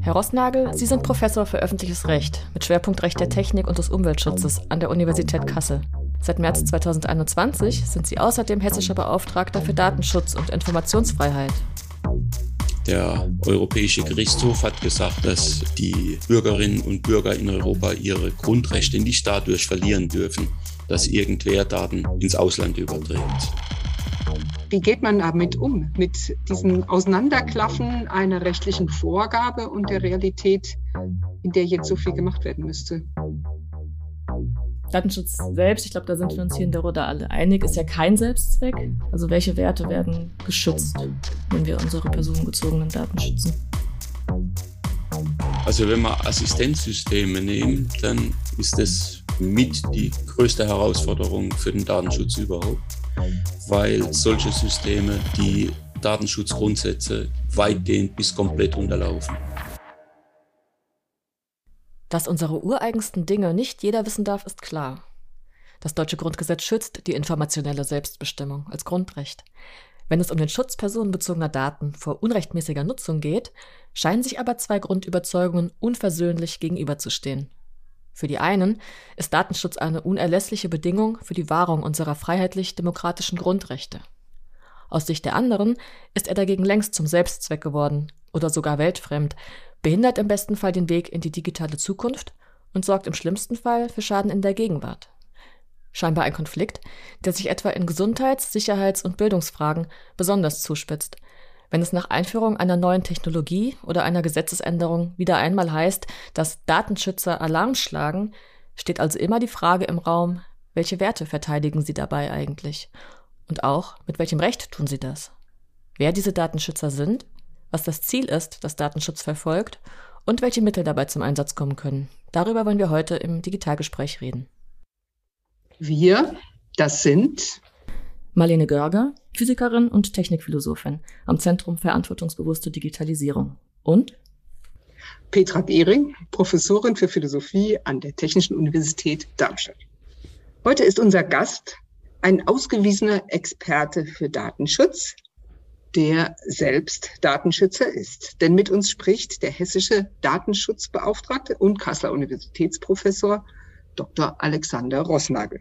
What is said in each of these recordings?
Herr Rossnagel, Sie sind Professor für öffentliches Recht mit Schwerpunkt Recht der Technik und des Umweltschutzes an der Universität Kassel. Seit März 2021 sind Sie außerdem hessischer Beauftragter für Datenschutz und Informationsfreiheit. Der Europäische Gerichtshof hat gesagt, dass die Bürgerinnen und Bürger in Europa ihre Grundrechte nicht dadurch verlieren dürfen, dass irgendwer Daten ins Ausland überträgt. Wie geht man damit um, mit diesem Auseinanderklaffen einer rechtlichen Vorgabe und der Realität, in der jetzt so viel gemacht werden müsste? Datenschutz selbst, ich glaube, da sind wir uns hier in der Runde alle einig, ist ja kein Selbstzweck. Also welche Werte werden geschützt, wenn wir unsere personenbezogenen Daten schützen? Also wenn wir Assistenzsysteme nehmen, dann ist das mit die größte Herausforderung für den Datenschutz überhaupt, weil solche Systeme die Datenschutzgrundsätze weitgehend bis komplett unterlaufen. Dass unsere ureigensten Dinge nicht jeder wissen darf, ist klar. Das deutsche Grundgesetz schützt die informationelle Selbstbestimmung als Grundrecht. Wenn es um den Schutz personenbezogener Daten vor unrechtmäßiger Nutzung geht, scheinen sich aber zwei Grundüberzeugungen unversöhnlich gegenüberzustehen. Für die einen ist Datenschutz eine unerlässliche Bedingung für die Wahrung unserer freiheitlich-demokratischen Grundrechte. Aus Sicht der anderen ist er dagegen längst zum Selbstzweck geworden oder sogar weltfremd, behindert im besten Fall den Weg in die digitale Zukunft und sorgt im schlimmsten Fall für Schaden in der Gegenwart. Scheinbar ein Konflikt, der sich etwa in Gesundheits-, Sicherheits- und Bildungsfragen besonders zuspitzt, wenn es nach Einführung einer neuen Technologie oder einer Gesetzesänderung wieder einmal heißt, dass Datenschützer Alarm schlagen, steht also immer die Frage im Raum, welche Werte verteidigen sie dabei eigentlich? Und auch, mit welchem Recht tun sie das? Wer diese Datenschützer sind was das Ziel ist, das Datenschutz verfolgt und welche Mittel dabei zum Einsatz kommen können. Darüber wollen wir heute im Digitalgespräch reden. Wir, das sind Marlene Görger, Physikerin und Technikphilosophin am Zentrum Verantwortungsbewusste Digitalisierung. Und Petra Gehring, Professorin für Philosophie an der Technischen Universität Darmstadt. Heute ist unser Gast ein ausgewiesener Experte für Datenschutz, der selbst Datenschützer ist. Denn mit uns spricht der hessische Datenschutzbeauftragte und Kasseler Universitätsprofessor Dr. Alexander Rossnagel.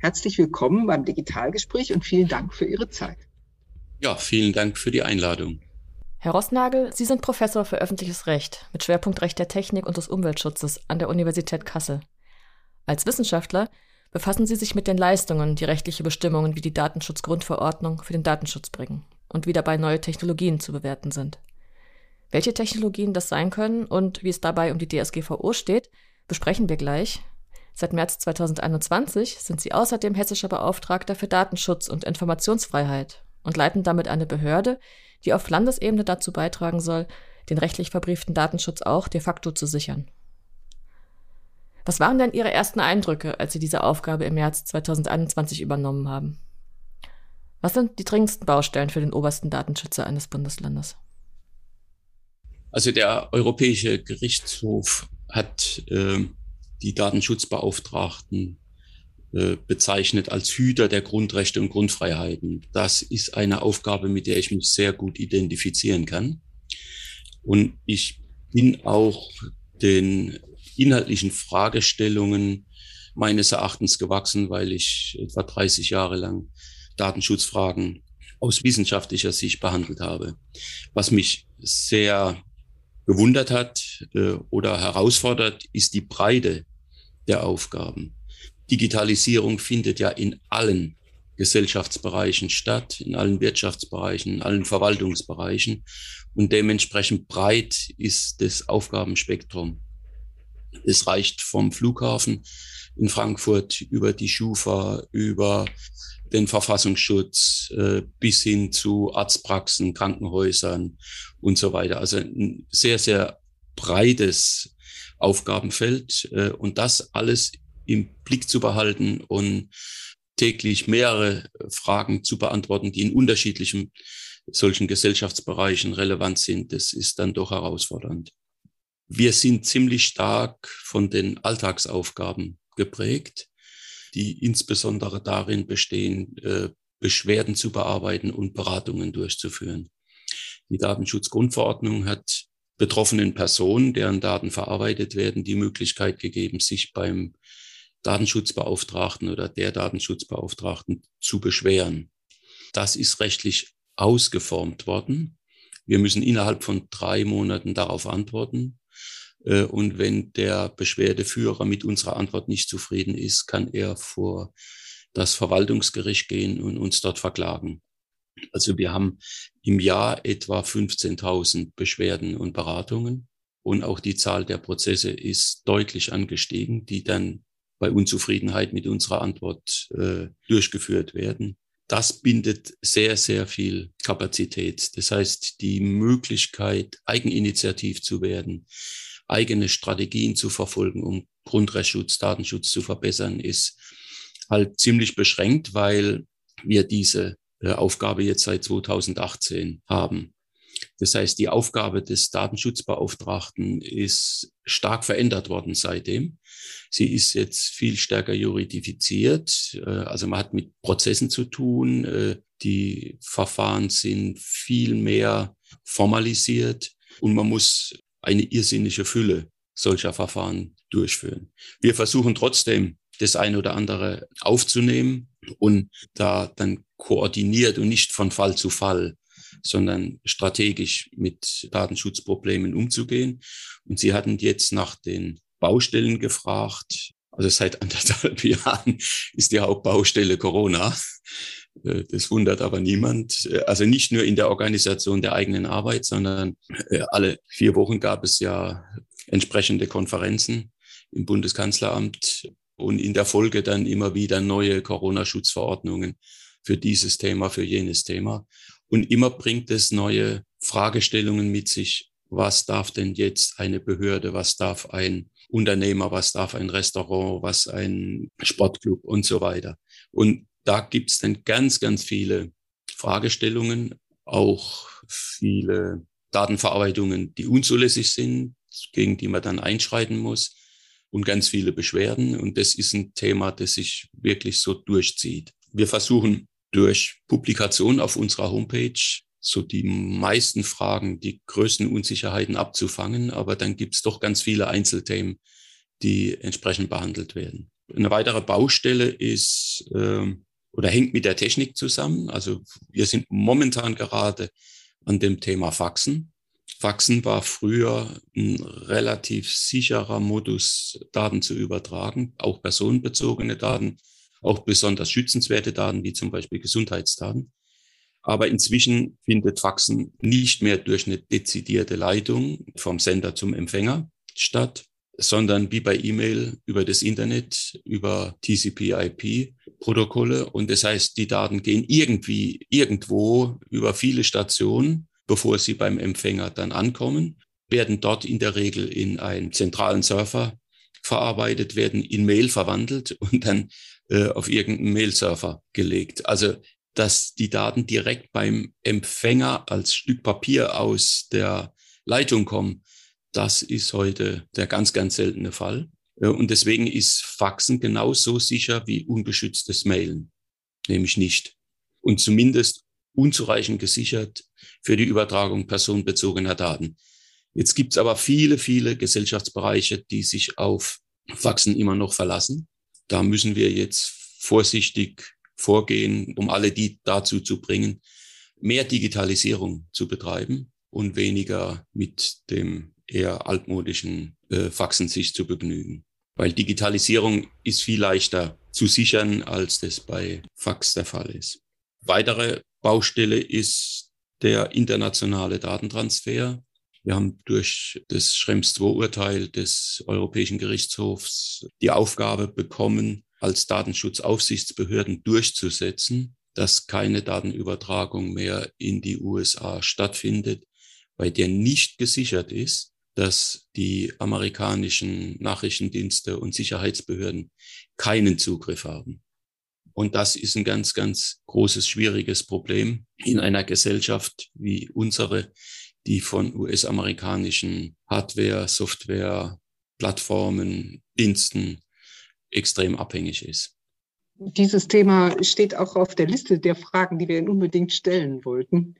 Herzlich willkommen beim Digitalgespräch und vielen Dank für Ihre Zeit. Ja, vielen Dank für die Einladung. Herr Rossnagel, Sie sind Professor für öffentliches Recht mit Schwerpunkt Recht der Technik und des Umweltschutzes an der Universität Kassel. Als Wissenschaftler befassen Sie sich mit den Leistungen, die rechtliche Bestimmungen wie die Datenschutzgrundverordnung für den Datenschutz bringen und wie dabei neue Technologien zu bewerten sind. Welche Technologien das sein können und wie es dabei um die DSGVO steht, besprechen wir gleich. Seit März 2021 sind sie außerdem hessischer Beauftragter für Datenschutz und Informationsfreiheit und leiten damit eine Behörde, die auf Landesebene dazu beitragen soll, den rechtlich verbrieften Datenschutz auch de facto zu sichern. Was waren denn Ihre ersten Eindrücke, als Sie diese Aufgabe im März 2021 übernommen haben? Was sind die dringendsten Baustellen für den obersten Datenschützer eines Bundeslandes? Also der Europäische Gerichtshof hat äh, die Datenschutzbeauftragten äh, bezeichnet als Hüter der Grundrechte und Grundfreiheiten. Das ist eine Aufgabe, mit der ich mich sehr gut identifizieren kann. Und ich bin auch den inhaltlichen Fragestellungen meines Erachtens gewachsen, weil ich etwa 30 Jahre lang Datenschutzfragen aus wissenschaftlicher Sicht behandelt habe. Was mich sehr gewundert hat äh, oder herausfordert, ist die Breite der Aufgaben. Digitalisierung findet ja in allen Gesellschaftsbereichen statt, in allen Wirtschaftsbereichen, in allen Verwaltungsbereichen. Und dementsprechend breit ist das Aufgabenspektrum. Es reicht vom Flughafen in Frankfurt über die Schufa, über den Verfassungsschutz äh, bis hin zu Arztpraxen, Krankenhäusern und so weiter. Also ein sehr, sehr breites Aufgabenfeld äh, und das alles im Blick zu behalten und täglich mehrere Fragen zu beantworten, die in unterschiedlichen solchen Gesellschaftsbereichen relevant sind, das ist dann doch herausfordernd. Wir sind ziemlich stark von den Alltagsaufgaben geprägt die insbesondere darin bestehen, äh, Beschwerden zu bearbeiten und Beratungen durchzuführen. Die Datenschutzgrundverordnung hat betroffenen Personen, deren Daten verarbeitet werden, die Möglichkeit gegeben, sich beim Datenschutzbeauftragten oder der Datenschutzbeauftragten zu beschweren. Das ist rechtlich ausgeformt worden. Wir müssen innerhalb von drei Monaten darauf antworten. Äh, und wenn der Beschwerdeführer mit unserer Antwort nicht zufrieden ist, kann er vor das Verwaltungsgericht gehen und uns dort verklagen. Also wir haben im Jahr etwa 15.000 Beschwerden und Beratungen und auch die Zahl der Prozesse ist deutlich angestiegen, die dann bei Unzufriedenheit mit unserer Antwort äh, durchgeführt werden. Das bindet sehr, sehr viel Kapazität. Das heißt, die Möglichkeit, eigeninitiativ zu werden, eigene Strategien zu verfolgen, um Grundrechtsschutz, Datenschutz zu verbessern, ist halt ziemlich beschränkt, weil wir diese äh, Aufgabe jetzt seit 2018 haben. Das heißt, die Aufgabe des Datenschutzbeauftragten ist stark verändert worden seitdem. Sie ist jetzt viel stärker juridifiziert. Äh, also man hat mit Prozessen zu tun. Äh, die Verfahren sind viel mehr formalisiert und man muss eine irrsinnige Fülle solcher Verfahren durchführen. Wir versuchen trotzdem, das eine oder andere aufzunehmen und da dann koordiniert und nicht von Fall zu Fall, sondern strategisch mit Datenschutzproblemen umzugehen. Und Sie hatten jetzt nach den Baustellen gefragt. Also seit anderthalb Jahren ist die Hauptbaustelle Corona. Äh, das wundert aber niemand. Also nicht nur in der Organisation der eigenen Arbeit, sondern äh, alle vier Wochen gab es ja entsprechende Konferenzen im Bundeskanzleramt und in der Folge dann immer wieder neue Corona-Schutzverordnungen für dieses Thema, für jenes Thema. Und immer bringt es neue Fragestellungen mit sich. Was darf denn jetzt eine Behörde, was darf ein Unternehmer, was darf ein Restaurant, was ein Sportclub und so weiter. Und da gibt es dann ganz, ganz viele Fragestellungen, auch viele Datenverarbeitungen, die unzulässig sind, gegen die man dann einschreiten muss und ganz viele Beschwerden. Und das ist ein Thema, das sich wirklich so durchzieht. Wir versuchen durch Publikation auf unserer Homepage so die meisten Fragen, die größten Unsicherheiten abzufangen. Aber dann gibt es doch ganz viele Einzelthemen, die entsprechend behandelt werden. Eine weitere Baustelle ist äh, oder hängt mit der Technik zusammen. Also wir sind momentan gerade an dem Thema Faxen. Faxen war früher ein relativ sicherer Modus, Daten zu übertragen, auch personenbezogene Daten, auch besonders schützenswerte Daten, wie zum Beispiel Gesundheitsdaten. Aber inzwischen findet Faxen nicht mehr durch eine dezidierte Leitung vom Sender zum Empfänger statt, sondern wie bei E-Mail über das Internet, über TCP-IP-Protokolle. Und das heißt, die Daten gehen irgendwie irgendwo über viele Stationen bevor sie beim Empfänger dann ankommen, werden dort in der Regel in einen zentralen Surfer verarbeitet, werden in Mail verwandelt und dann äh, auf irgendeinen Mail-Surfer gelegt. Also dass die Daten direkt beim Empfänger als Stück Papier aus der Leitung kommen, das ist heute der ganz, ganz seltene Fall. Äh, und deswegen ist Faxen genauso sicher wie ungeschütztes Mailen, nämlich nicht. Und zumindest unzureichend gesichert für die Übertragung personenbezogener Daten. Jetzt gibt es aber viele, viele Gesellschaftsbereiche, die sich auf Faxen immer noch verlassen. Da müssen wir jetzt vorsichtig vorgehen, um alle die dazu zu bringen, mehr Digitalisierung zu betreiben und weniger mit dem eher altmodischen äh, Faxen sich zu begnügen. Weil Digitalisierung ist viel leichter zu sichern, als das bei Fax der Fall ist. Weitere Baustelle ist der internationale Datentransfer. Wir haben durch das Schrems II-Urteil des Europäischen Gerichtshofs die Aufgabe bekommen, als Datenschutzaufsichtsbehörden durchzusetzen, dass keine Datenübertragung mehr in die USA stattfindet, bei der nicht gesichert ist, dass die amerikanischen Nachrichtendienste und Sicherheitsbehörden keinen Zugriff haben. Und das ist ein ganz, ganz großes, schwieriges Problem in einer Gesellschaft wie unsere, die von US-amerikanischen Hardware, Software, Plattformen, Diensten extrem abhängig ist. Dieses Thema steht auch auf der Liste der Fragen, die wir Ihnen unbedingt stellen wollten.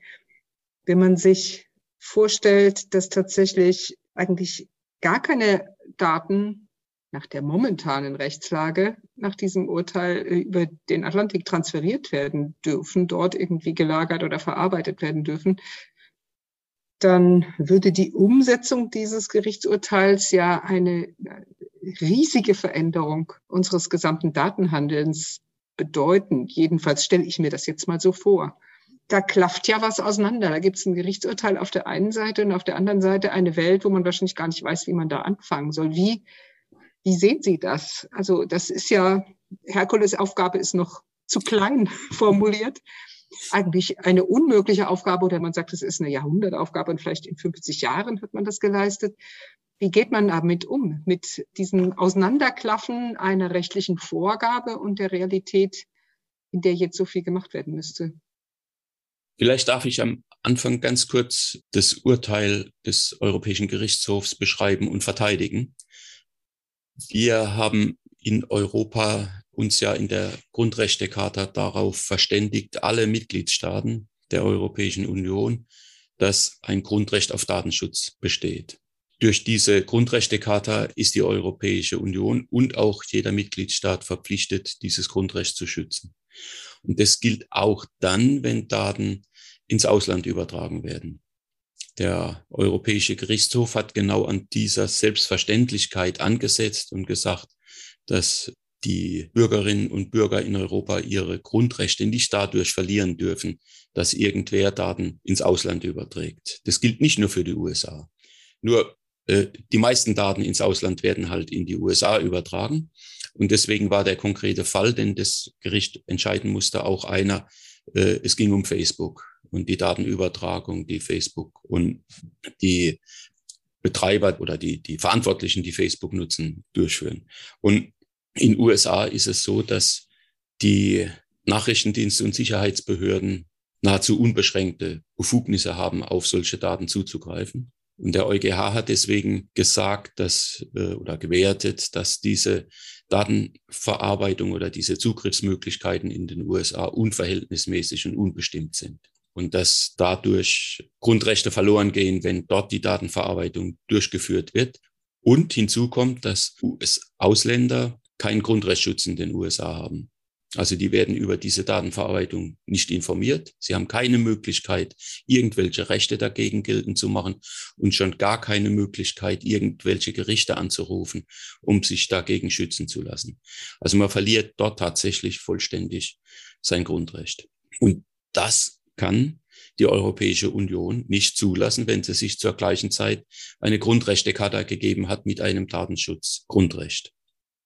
Wenn man sich vorstellt, dass tatsächlich eigentlich gar keine Daten nach der momentanen Rechtslage nach diesem Urteil äh, über den Atlantik transferiert werden dürfen, dort irgendwie gelagert oder verarbeitet werden dürfen, dann würde die Umsetzung dieses Gerichtsurteils ja eine riesige Veränderung unseres gesamten Datenhandelns bedeuten. Jedenfalls stelle ich mir das jetzt mal so vor. Da klafft ja was auseinander. Da gibt es ein Gerichtsurteil auf der einen Seite und auf der anderen Seite eine Welt, wo man wahrscheinlich gar nicht weiß, wie man da anfangen soll. Wie, wie sehen Sie das? Also das ist ja, Herkules Aufgabe ist noch zu klein formuliert eigentlich eine unmögliche Aufgabe oder man sagt, es ist eine Jahrhundertaufgabe und vielleicht in 50 Jahren hat man das geleistet. Wie geht man damit um? Mit diesem Auseinanderklaffen einer rechtlichen Vorgabe und der Realität, in der jetzt so viel gemacht werden müsste? Vielleicht darf ich am Anfang ganz kurz das Urteil des Europäischen Gerichtshofs beschreiben und verteidigen. Wir haben in Europa uns ja in der Grundrechtecharta darauf verständigt, alle Mitgliedstaaten der Europäischen Union, dass ein Grundrecht auf Datenschutz besteht. Durch diese Grundrechtecharta ist die Europäische Union und auch jeder Mitgliedstaat verpflichtet, dieses Grundrecht zu schützen. Und das gilt auch dann, wenn Daten ins Ausland übertragen werden. Der Europäische Gerichtshof hat genau an dieser Selbstverständlichkeit angesetzt und gesagt, dass die Bürgerinnen und Bürger in Europa ihre Grundrechte nicht dadurch verlieren dürfen, dass irgendwer Daten ins Ausland überträgt. Das gilt nicht nur für die USA. Nur äh, die meisten Daten ins Ausland werden halt in die USA übertragen. Und deswegen war der konkrete Fall, denn das Gericht entscheiden musste, auch einer, äh, es ging um Facebook und die Datenübertragung, die Facebook und die Betreiber oder die, die Verantwortlichen, die Facebook nutzen, durchführen. Und in USA ist es so, dass die Nachrichtendienste und Sicherheitsbehörden nahezu unbeschränkte Befugnisse haben, auf solche Daten zuzugreifen. Und der EuGH hat deswegen gesagt, dass äh, oder gewertet, dass diese Datenverarbeitung oder diese Zugriffsmöglichkeiten in den USA unverhältnismäßig und unbestimmt sind. Und dass dadurch Grundrechte verloren gehen, wenn dort die Datenverarbeitung durchgeführt wird. Und hinzu kommt, dass US-Ausländer keinen Grundrechtsschutz in den USA haben. Also die werden über diese Datenverarbeitung nicht informiert. Sie haben keine Möglichkeit, irgendwelche Rechte dagegen geltend zu machen und schon gar keine Möglichkeit, irgendwelche Gerichte anzurufen, um sich dagegen schützen zu lassen. Also man verliert dort tatsächlich vollständig sein Grundrecht. Und das kann die Europäische Union nicht zulassen, wenn sie sich zur gleichen Zeit eine Grundrechtecharta gegeben hat mit einem Datenschutzgrundrecht.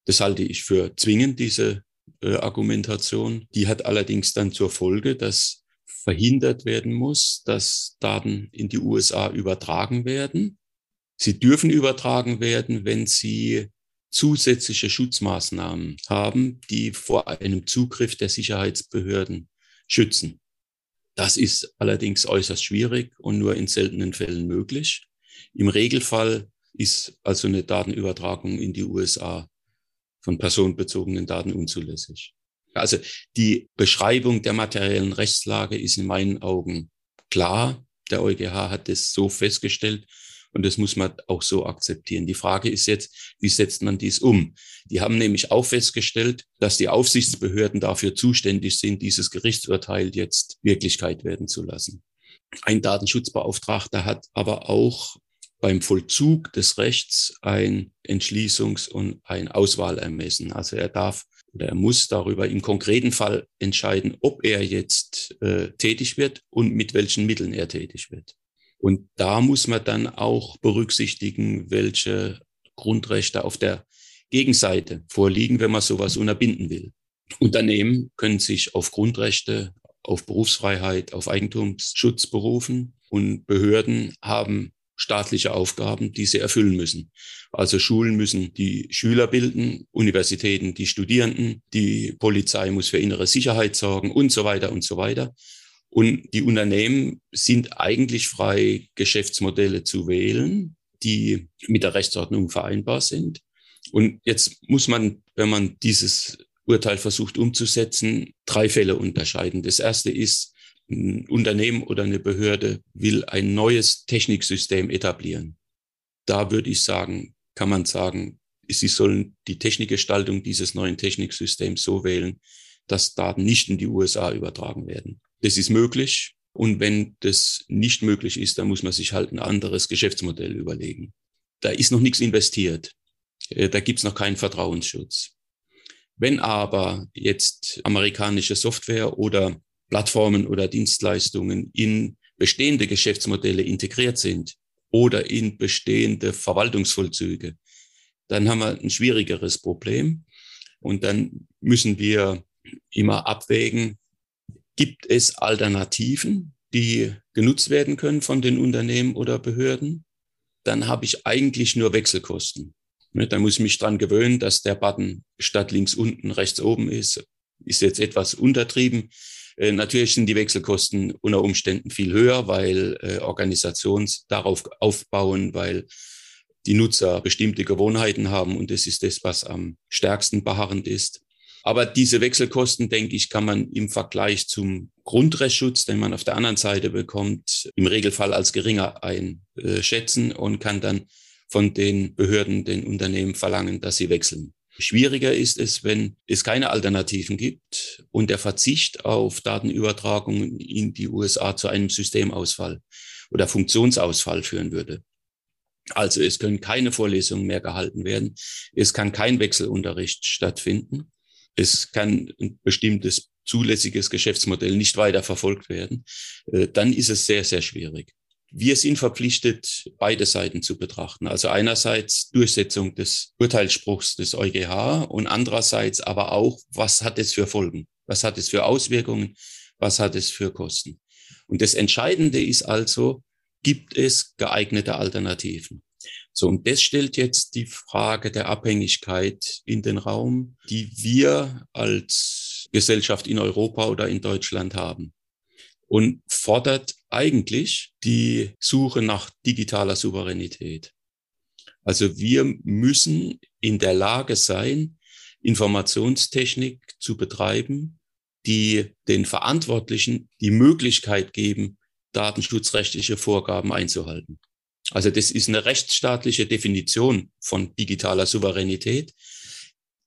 Das halte ich für zwingend, diese äh, Argumentation. Die hat allerdings dann zur Folge, dass verhindert werden muss, dass Daten in die USA übertragen werden. Sie dürfen übertragen werden, wenn sie zusätzliche Schutzmaßnahmen haben, die vor einem Zugriff der Sicherheitsbehörden schützen. Das ist allerdings äußerst schwierig und nur in seltenen Fällen möglich. Im Regelfall ist also eine Datenübertragung in die USA von personenbezogenen Daten unzulässig. Also die Beschreibung der materiellen Rechtslage ist in meinen Augen klar. Der EuGH hat es so festgestellt und das muss man auch so akzeptieren. Die Frage ist jetzt, wie setzt man dies um? Die haben nämlich auch festgestellt, dass die Aufsichtsbehörden dafür zuständig sind, dieses Gerichtsurteil jetzt Wirklichkeit werden zu lassen. Ein Datenschutzbeauftragter hat aber auch beim Vollzug des Rechts ein Entschließungs- und ein Auswahlermessen. Also er darf oder er muss darüber im konkreten Fall entscheiden, ob er jetzt äh, tätig wird und mit welchen Mitteln er tätig wird. Und da muss man dann auch berücksichtigen, welche Grundrechte auf der Gegenseite vorliegen, wenn man sowas unterbinden will. Unternehmen können sich auf Grundrechte, auf Berufsfreiheit, auf Eigentumsschutz berufen und Behörden haben staatliche Aufgaben, die sie erfüllen müssen. Also Schulen müssen die Schüler bilden, Universitäten die Studierenden, die Polizei muss für innere Sicherheit sorgen und so weiter und so weiter. Und die Unternehmen sind eigentlich frei, Geschäftsmodelle zu wählen, die mit der Rechtsordnung vereinbar sind. Und jetzt muss man, wenn man dieses Urteil versucht umzusetzen, drei Fälle unterscheiden. Das erste ist, ein Unternehmen oder eine Behörde will ein neues Techniksystem etablieren. Da würde ich sagen, kann man sagen, sie sollen die Technikgestaltung dieses neuen Techniksystems so wählen, dass Daten nicht in die USA übertragen werden. Das ist möglich. Und wenn das nicht möglich ist, dann muss man sich halt ein anderes Geschäftsmodell überlegen. Da ist noch nichts investiert. Äh, da gibt's noch keinen Vertrauensschutz. Wenn aber jetzt amerikanische Software oder Plattformen oder Dienstleistungen in bestehende Geschäftsmodelle integriert sind oder in bestehende Verwaltungsvollzüge, dann haben wir ein schwierigeres Problem. Und dann müssen wir immer abwägen, gibt es Alternativen, die genutzt werden können von den Unternehmen oder Behörden? Dann habe ich eigentlich nur Wechselkosten. Ne, da muss ich mich dran gewöhnen, dass der Button statt links unten rechts oben ist. Ist jetzt etwas untertrieben. Äh, natürlich sind die Wechselkosten unter Umständen viel höher, weil äh, Organisationen darauf aufbauen, weil die Nutzer bestimmte Gewohnheiten haben und das ist das, was am stärksten beharrend ist. Aber diese Wechselkosten, denke ich, kann man im Vergleich zum Grundrechtsschutz, den man auf der anderen Seite bekommt, im Regelfall als geringer einschätzen und kann dann von den Behörden, den Unternehmen verlangen, dass sie wechseln. Schwieriger ist es, wenn es keine Alternativen gibt und der Verzicht auf Datenübertragungen in die USA zu einem Systemausfall oder Funktionsausfall führen würde. Also es können keine Vorlesungen mehr gehalten werden. Es kann kein Wechselunterricht stattfinden. Es kann ein bestimmtes zulässiges Geschäftsmodell nicht weiter verfolgt werden. Äh, dann ist es sehr, sehr schwierig. Wir sind verpflichtet, beide Seiten zu betrachten. Also einerseits Durchsetzung des Urteilsspruchs des EuGH und andererseits aber auch, was hat es für Folgen? Was hat es für Auswirkungen? Was hat es für Kosten? Und das Entscheidende ist also, gibt es geeignete Alternativen? So, und das stellt jetzt die Frage der Abhängigkeit in den Raum, die wir als Gesellschaft in Europa oder in Deutschland haben und fordert eigentlich die Suche nach digitaler Souveränität. Also wir müssen in der Lage sein, Informationstechnik zu betreiben, die den Verantwortlichen die Möglichkeit geben, datenschutzrechtliche Vorgaben einzuhalten. Also das ist eine rechtsstaatliche Definition von digitaler Souveränität.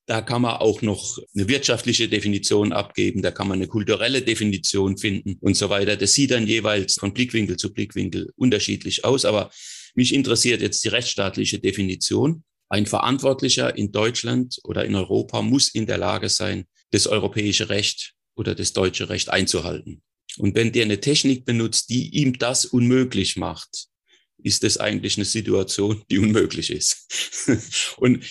Da kann man auch noch eine wirtschaftliche Definition abgeben, da kann man eine kulturelle Definition finden und so weiter. Das sieht dann jeweils von Blickwinkel zu Blickwinkel unterschiedlich aus. Aber mich interessiert jetzt die rechtsstaatliche Definition. Ein Verantwortlicher in Deutschland oder in Europa muss in der Lage sein, das europäische Recht oder das deutsche Recht einzuhalten. Und wenn der eine Technik benutzt, die ihm das unmöglich macht, ist das eigentlich eine Situation, die unmöglich ist. und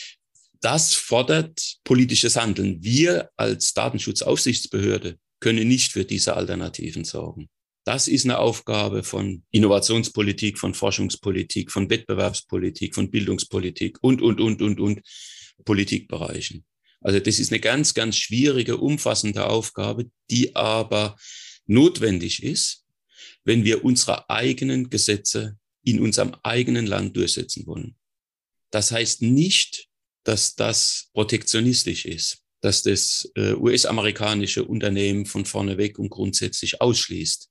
das fordert politisches Handeln. Wir als Datenschutzaufsichtsbehörde können nicht für diese Alternativen sorgen. Das ist eine Aufgabe von Innovationspolitik, von Forschungspolitik, von Wettbewerbspolitik, von Bildungspolitik und, und, und, und, und Politikbereichen. Also das ist eine ganz, ganz schwierige, umfassende Aufgabe, die aber notwendig ist, wenn wir unsere eigenen Gesetze in unserem eigenen Land durchsetzen wollen. Das heißt nicht, dass das protektionistisch ist, dass das äh, US-amerikanische Unternehmen von vorne weg und grundsätzlich ausschließt.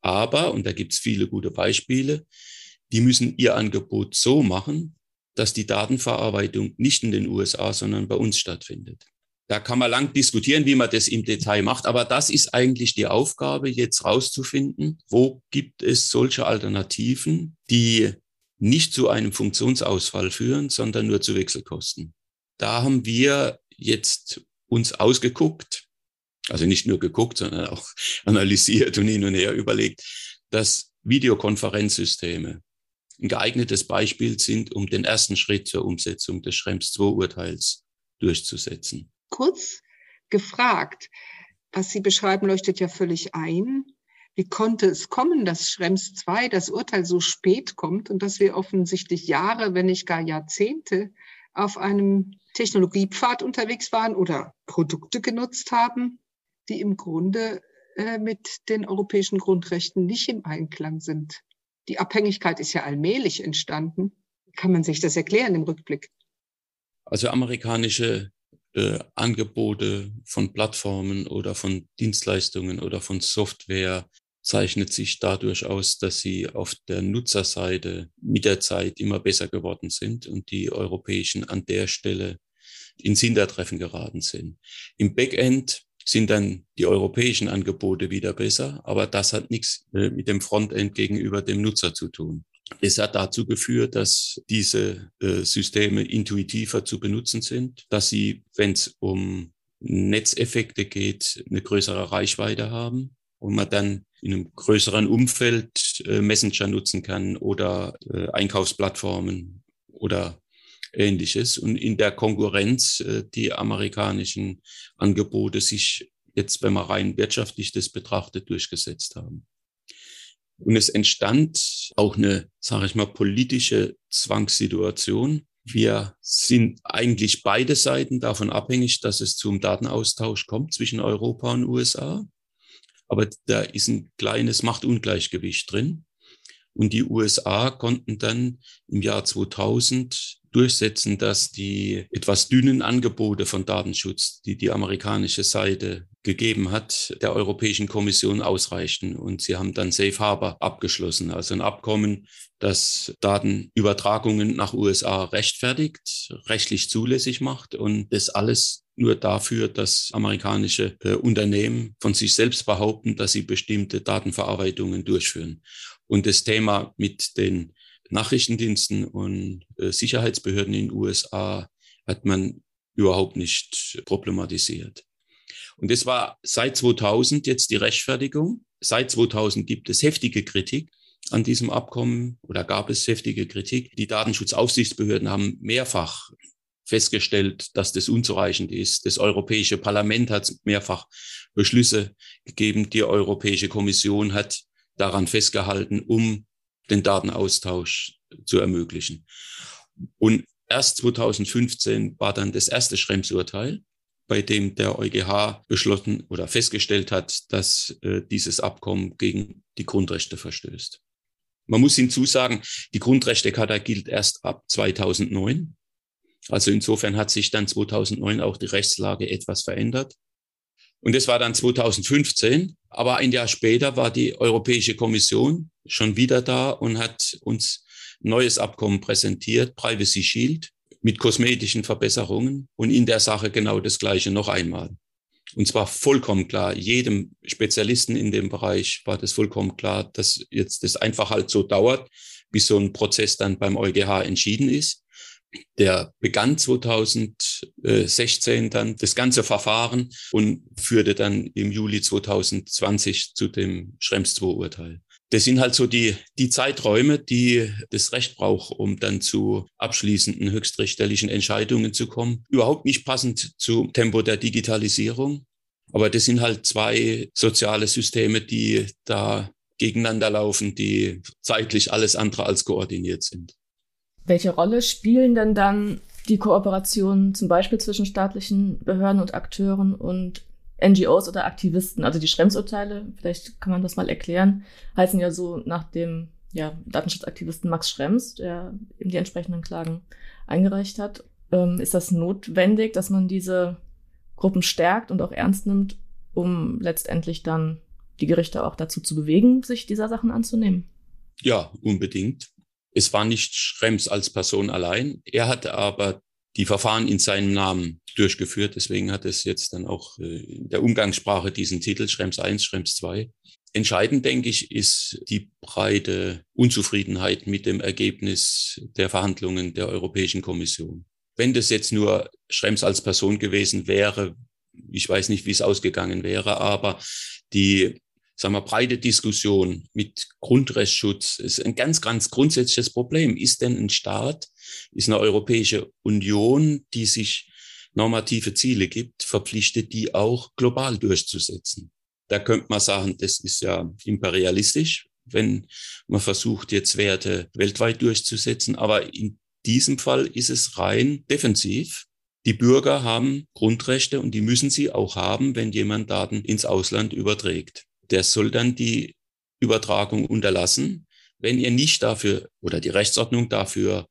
Aber, und da gibt es viele gute Beispiele, die müssen ihr Angebot so machen, dass die Datenverarbeitung nicht in den USA, sondern bei uns stattfindet. Da kann man lang diskutieren, wie man das im Detail macht, aber das ist eigentlich die Aufgabe, jetzt rauszufinden, wo gibt es solche Alternativen, die nicht zu einem Funktionsausfall führen, sondern nur zu Wechselkosten. Da haben wir jetzt uns ausgeguckt, also nicht nur geguckt, sondern auch analysiert und hin und her überlegt, dass Videokonferenzsysteme ein geeignetes Beispiel sind, um den ersten Schritt zur Umsetzung des Schrems II-Urteils durchzusetzen. Kurz gefragt, was Sie beschreiben, leuchtet ja völlig ein. Wie konnte es kommen, dass Schrems II das Urteil so spät kommt und dass wir offensichtlich Jahre, wenn nicht gar Jahrzehnte auf einem Technologiepfad unterwegs waren oder Produkte genutzt haben, die im Grunde äh, mit den europäischen Grundrechten nicht im Einklang sind? Die Abhängigkeit ist ja allmählich entstanden. Kann man sich das erklären im Rückblick? Also amerikanische äh, Angebote von Plattformen oder von Dienstleistungen oder von Software zeichnet sich dadurch aus, dass sie auf der Nutzerseite mit der Zeit immer besser geworden sind und die europäischen an der Stelle ins Hintertreffen geraten sind. Im Backend sind dann die europäischen Angebote wieder besser, aber das hat nichts äh, mit dem Frontend gegenüber dem Nutzer zu tun. Es hat dazu geführt, dass diese äh, Systeme intuitiver zu benutzen sind, dass sie, wenn es um Netzeffekte geht, eine größere Reichweite haben und man dann in einem größeren Umfeld äh, Messenger nutzen kann oder äh, Einkaufsplattformen oder ähnliches. Und in der Konkurrenz äh, die amerikanischen Angebote sich jetzt, wenn man rein wirtschaftlich das betrachtet, durchgesetzt haben. Und es entstand auch eine, sage ich mal, politische Zwangssituation. Wir sind eigentlich beide Seiten davon abhängig, dass es zum Datenaustausch kommt zwischen Europa und USA. Aber da ist ein kleines Machtungleichgewicht drin. Und die USA konnten dann im Jahr 2000 durchsetzen, dass die etwas dünnen Angebote von Datenschutz, die die amerikanische Seite gegeben hat, der Europäischen Kommission ausreichten. Und sie haben dann Safe Harbor abgeschlossen, also ein Abkommen, das Datenübertragungen nach USA rechtfertigt, rechtlich zulässig macht und das alles nur dafür, dass amerikanische äh, Unternehmen von sich selbst behaupten, dass sie bestimmte Datenverarbeitungen durchführen. Und das Thema mit den Nachrichtendiensten und äh, Sicherheitsbehörden in den USA hat man überhaupt nicht problematisiert. Und das war seit 2000 jetzt die Rechtfertigung. Seit 2000 gibt es heftige Kritik an diesem Abkommen oder gab es heftige Kritik. Die Datenschutzaufsichtsbehörden haben mehrfach festgestellt, dass das unzureichend ist. Das Europäische Parlament hat mehrfach Beschlüsse gegeben. Die Europäische Kommission hat daran festgehalten, um den Datenaustausch zu ermöglichen. Und erst 2015 war dann das erste Schrems-Urteil, bei dem der EuGH beschlossen oder festgestellt hat, dass äh, dieses Abkommen gegen die Grundrechte verstößt. Man muss hinzusagen, die Grundrechtecharta gilt erst ab 2009. Also insofern hat sich dann 2009 auch die Rechtslage etwas verändert. Und das war dann 2015. Aber ein Jahr später war die Europäische Kommission schon wieder da und hat uns ein neues Abkommen präsentiert, Privacy Shield, mit kosmetischen Verbesserungen und in der Sache genau das Gleiche noch einmal. Und zwar vollkommen klar, jedem Spezialisten in dem Bereich war das vollkommen klar, dass jetzt das einfach halt so dauert, bis so ein Prozess dann beim EuGH entschieden ist. Der begann 2016 dann das ganze Verfahren und führte dann im Juli 2020 zu dem Schrems II-Urteil. Das sind halt so die, die Zeiträume, die das Recht braucht, um dann zu abschließenden höchstrichterlichen Entscheidungen zu kommen. Überhaupt nicht passend zum Tempo der Digitalisierung. Aber das sind halt zwei soziale Systeme, die da gegeneinander laufen, die zeitlich alles andere als koordiniert sind. Welche Rolle spielen denn dann die Kooperationen zum Beispiel zwischen staatlichen Behörden und Akteuren und NGOs oder Aktivisten? Also die Schrems-Urteile, vielleicht kann man das mal erklären, heißen ja so nach dem ja, Datenschutzaktivisten Max Schrems, der eben die entsprechenden Klagen eingereicht hat. Ähm, ist das notwendig, dass man diese Gruppen stärkt und auch ernst nimmt, um letztendlich dann die Gerichte auch dazu zu bewegen, sich dieser Sachen anzunehmen? Ja, unbedingt. Es war nicht Schrems als Person allein. Er hatte aber die Verfahren in seinem Namen durchgeführt. Deswegen hat es jetzt dann auch äh, in der Umgangssprache diesen Titel Schrems 1, Schrems 2. Entscheidend, denke ich, ist die breite Unzufriedenheit mit dem Ergebnis der Verhandlungen der Europäischen Kommission. Wenn das jetzt nur Schrems als Person gewesen wäre, ich weiß nicht, wie es ausgegangen wäre, aber die sagen wir, breite Diskussion mit Grundrechtsschutz ist ein ganz, ganz grundsätzliches Problem. Ist denn ein Staat, ist eine Europäische Union, die sich normative Ziele gibt, verpflichtet, die auch global durchzusetzen? Da könnte man sagen, das ist ja imperialistisch, wenn man versucht, jetzt Werte weltweit durchzusetzen. Aber in diesem Fall ist es rein defensiv. Die Bürger haben Grundrechte und die müssen sie auch haben, wenn jemand Daten ins Ausland überträgt der soll dann die Übertragung unterlassen, wenn er nicht dafür oder die Rechtsordnung dafür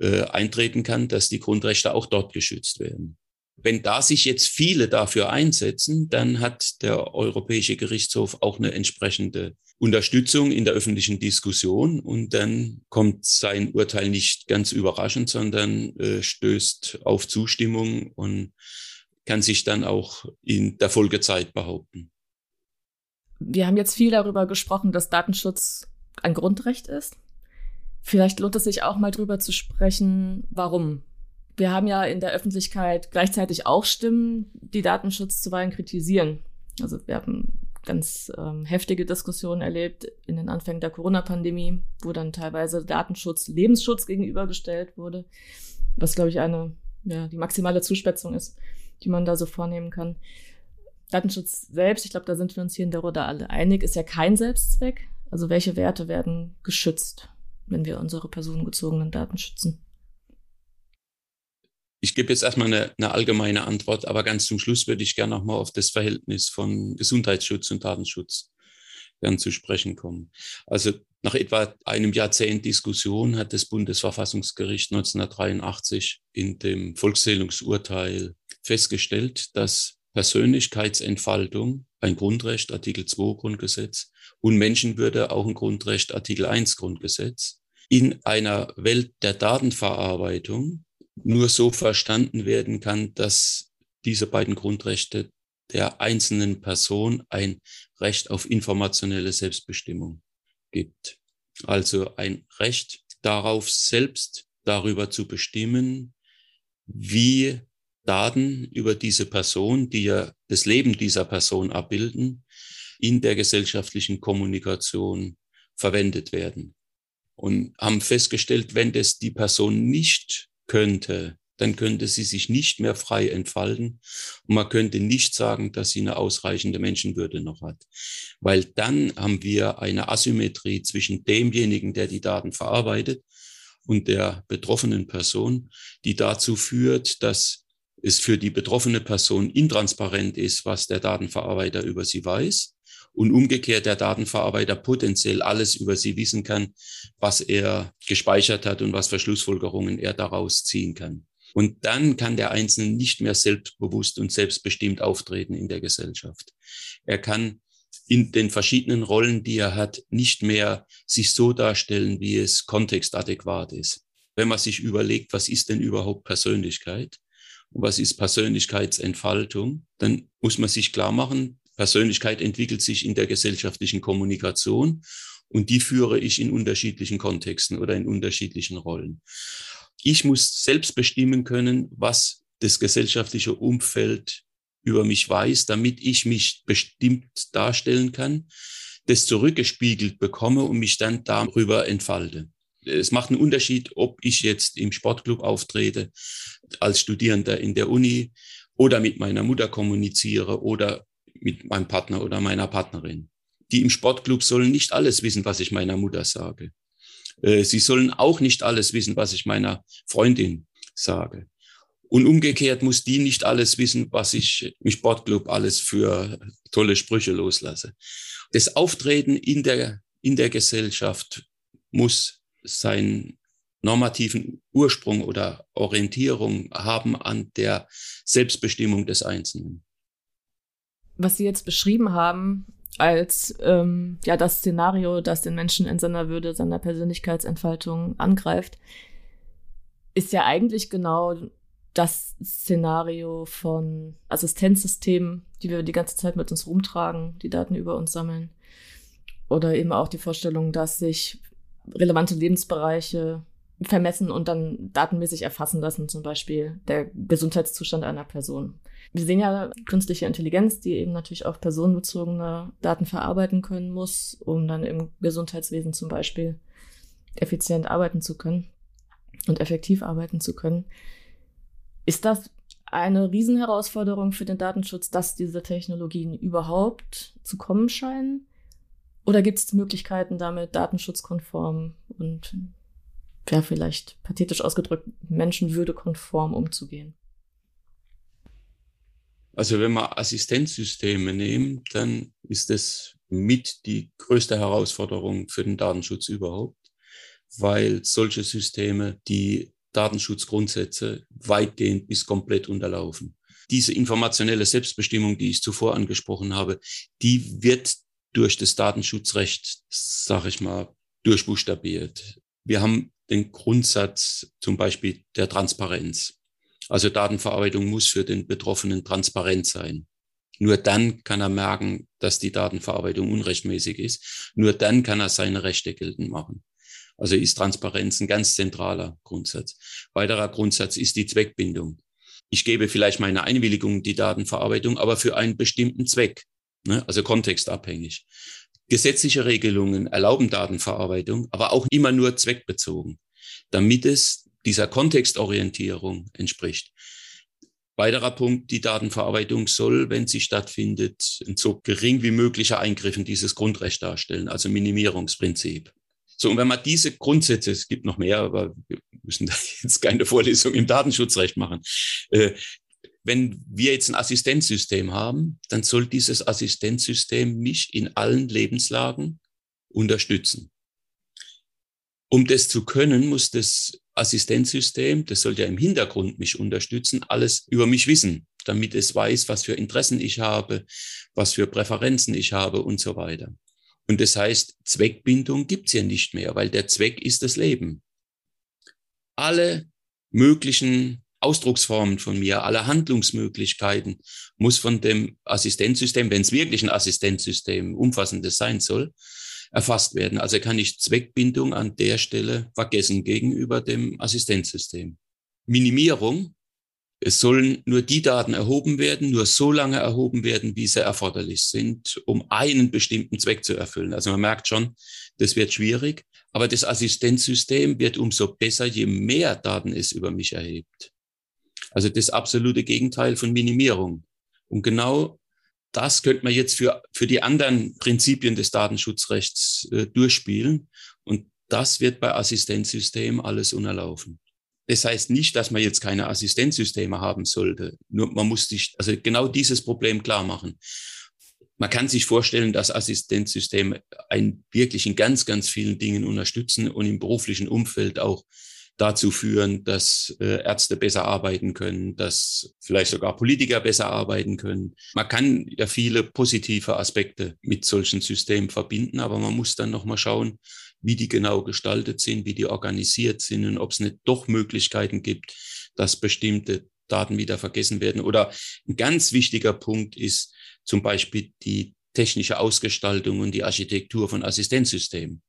äh, eintreten kann, dass die Grundrechte auch dort geschützt werden. Wenn da sich jetzt viele dafür einsetzen, dann hat der Europäische Gerichtshof auch eine entsprechende Unterstützung in der öffentlichen Diskussion und dann kommt sein Urteil nicht ganz überraschend, sondern äh, stößt auf Zustimmung und kann sich dann auch in der Folgezeit behaupten. Wir haben jetzt viel darüber gesprochen, dass Datenschutz ein Grundrecht ist. Vielleicht lohnt es sich auch mal drüber zu sprechen, warum. Wir haben ja in der Öffentlichkeit gleichzeitig auch Stimmen, die Datenschutz zuweilen kritisieren. Also wir haben ganz ähm, heftige Diskussionen erlebt in den Anfängen der Corona-Pandemie, wo dann teilweise Datenschutz Lebensschutz gegenübergestellt wurde, was, glaube ich, eine, ja, die maximale Zuspitzung ist, die man da so vornehmen kann. Datenschutz selbst, ich glaube, da sind wir uns hier in der Runde alle einig, ist ja kein Selbstzweck. Also welche Werte werden geschützt, wenn wir unsere personenbezogenen Daten schützen? Ich gebe jetzt erstmal eine, eine, allgemeine Antwort, aber ganz zum Schluss würde ich gerne nochmal auf das Verhältnis von Gesundheitsschutz und Datenschutz gern zu sprechen kommen. Also nach etwa einem Jahrzehnt Diskussion hat das Bundesverfassungsgericht 1983 in dem Volkszählungsurteil festgestellt, dass Persönlichkeitsentfaltung ein Grundrecht, Artikel 2 Grundgesetz, und Menschenwürde auch ein Grundrecht, Artikel 1 Grundgesetz, in einer Welt der Datenverarbeitung nur so verstanden werden kann, dass diese beiden Grundrechte der einzelnen Person ein Recht auf informationelle Selbstbestimmung gibt. Also ein Recht darauf, selbst darüber zu bestimmen, wie Daten über diese Person, die ja das Leben dieser Person abbilden, in der gesellschaftlichen Kommunikation verwendet werden. Und haben festgestellt, wenn das die Person nicht könnte, dann könnte sie sich nicht mehr frei entfalten und man könnte nicht sagen, dass sie eine ausreichende Menschenwürde noch hat. Weil dann haben wir eine Asymmetrie zwischen demjenigen, der die Daten verarbeitet und der betroffenen Person, die dazu führt, dass es für die betroffene Person intransparent ist, was der Datenverarbeiter über sie weiß und umgekehrt der Datenverarbeiter potenziell alles über sie wissen kann, was er gespeichert hat und was für Schlussfolgerungen er daraus ziehen kann. Und dann kann der Einzelne nicht mehr selbstbewusst und selbstbestimmt auftreten in der Gesellschaft. Er kann in den verschiedenen Rollen, die er hat, nicht mehr sich so darstellen, wie es kontextadäquat ist. Wenn man sich überlegt, was ist denn überhaupt Persönlichkeit was ist Persönlichkeitsentfaltung, dann muss man sich klar machen, Persönlichkeit entwickelt sich in der gesellschaftlichen Kommunikation und die führe ich in unterschiedlichen Kontexten oder in unterschiedlichen Rollen. Ich muss selbst bestimmen können, was das gesellschaftliche Umfeld über mich weiß, damit ich mich bestimmt darstellen kann, das zurückgespiegelt bekomme und mich dann darüber entfalte. Es macht einen Unterschied, ob ich jetzt im Sportclub auftrete, als Studierender in der Uni oder mit meiner Mutter kommuniziere oder mit meinem Partner oder meiner Partnerin. Die im Sportclub sollen nicht alles wissen, was ich meiner Mutter sage. Äh, sie sollen auch nicht alles wissen, was ich meiner Freundin sage. Und umgekehrt muss die nicht alles wissen, was ich im Sportclub alles für tolle Sprüche loslasse. Das Auftreten in der, in der Gesellschaft muss seinen normativen Ursprung oder Orientierung haben an der Selbstbestimmung des Einzelnen was Sie jetzt beschrieben haben, als ähm, ja das Szenario, das den Menschen in seiner Würde, seiner Persönlichkeitsentfaltung angreift, ist ja eigentlich genau das Szenario von Assistenzsystemen, die wir die ganze Zeit mit uns rumtragen, die Daten über uns sammeln. Oder eben auch die Vorstellung, dass sich relevante Lebensbereiche vermessen und dann datenmäßig erfassen lassen, zum Beispiel der Gesundheitszustand einer Person. Wir sehen ja künstliche Intelligenz, die eben natürlich auch personenbezogene Daten verarbeiten können muss, um dann im Gesundheitswesen zum Beispiel effizient arbeiten zu können und effektiv arbeiten zu können. Ist das eine Riesenherausforderung für den Datenschutz, dass diese Technologien überhaupt zu kommen scheinen? Oder gibt es Möglichkeiten, damit datenschutzkonform und ja, vielleicht pathetisch ausgedrückt, menschenwürdekonform umzugehen? Also wenn wir Assistenzsysteme nehmen, dann ist das mit die größte Herausforderung für den Datenschutz überhaupt, weil solche Systeme die Datenschutzgrundsätze weitgehend bis komplett unterlaufen. Diese informationelle Selbstbestimmung, die ich zuvor angesprochen habe, die wird durch das Datenschutzrecht, sage ich mal, durchbuchstabiert. Wir haben den Grundsatz zum Beispiel der Transparenz. Also Datenverarbeitung muss für den Betroffenen transparent sein. Nur dann kann er merken, dass die Datenverarbeitung unrechtmäßig ist. Nur dann kann er seine Rechte geltend machen. Also ist Transparenz ein ganz zentraler Grundsatz. Weiterer Grundsatz ist die Zweckbindung. Ich gebe vielleicht meine Einwilligung in die Datenverarbeitung, aber für einen bestimmten Zweck, ne? also kontextabhängig. Gesetzliche Regelungen erlauben Datenverarbeitung, aber auch immer nur zweckbezogen, damit es dieser Kontextorientierung entspricht. Weiterer Punkt, die Datenverarbeitung soll, wenn sie stattfindet, so gering wie möglicher Eingriff in dieses Grundrecht darstellen, also Minimierungsprinzip. So, und wenn man diese Grundsätze, es gibt noch mehr, aber wir müssen da jetzt keine Vorlesung im Datenschutzrecht machen. Äh, wenn wir jetzt ein Assistenzsystem haben, dann soll dieses Assistenzsystem mich in allen Lebenslagen unterstützen. Um das zu können, muss das Assistenzsystem, das soll ja im Hintergrund mich unterstützen, alles über mich wissen, damit es weiß, was für Interessen ich habe, was für Präferenzen ich habe und so weiter. Und das heißt, Zweckbindung gibt's ja nicht mehr, weil der Zweck ist das Leben. Alle möglichen Ausdrucksformen von mir, alle Handlungsmöglichkeiten muss von dem Assistenzsystem, wenn es wirklich ein Assistenzsystem umfassendes sein soll, erfasst werden. Also kann ich Zweckbindung an der Stelle vergessen gegenüber dem Assistenzsystem. Minimierung. Es sollen nur die Daten erhoben werden, nur so lange erhoben werden, wie sie erforderlich sind, um einen bestimmten Zweck zu erfüllen. Also man merkt schon, das wird schwierig. Aber das Assistenzsystem wird umso besser, je mehr Daten es über mich erhebt. Also das absolute Gegenteil von Minimierung. Und genau das könnte man jetzt für, für die anderen Prinzipien des Datenschutzrechts äh, durchspielen. Und das wird bei Assistenzsystemen alles unerlaufen. Das heißt nicht, dass man jetzt keine Assistenzsysteme haben sollte. Nur man muss sich also genau dieses Problem klar machen. Man kann sich vorstellen, dass Assistenzsysteme einen wirklich in ganz, ganz vielen Dingen unterstützen und im beruflichen Umfeld auch dazu führen, dass äh, Ärzte besser arbeiten können, dass vielleicht sogar Politiker besser arbeiten können. Man kann ja viele positive Aspekte mit solchen Systemen verbinden, aber man muss dann nochmal schauen, wie die genau gestaltet sind, wie die organisiert sind und ob es nicht doch Möglichkeiten gibt, dass bestimmte Daten wieder vergessen werden. Oder ein ganz wichtiger Punkt ist zum Beispiel die technische Ausgestaltung und die Architektur von Assistenzsystemen.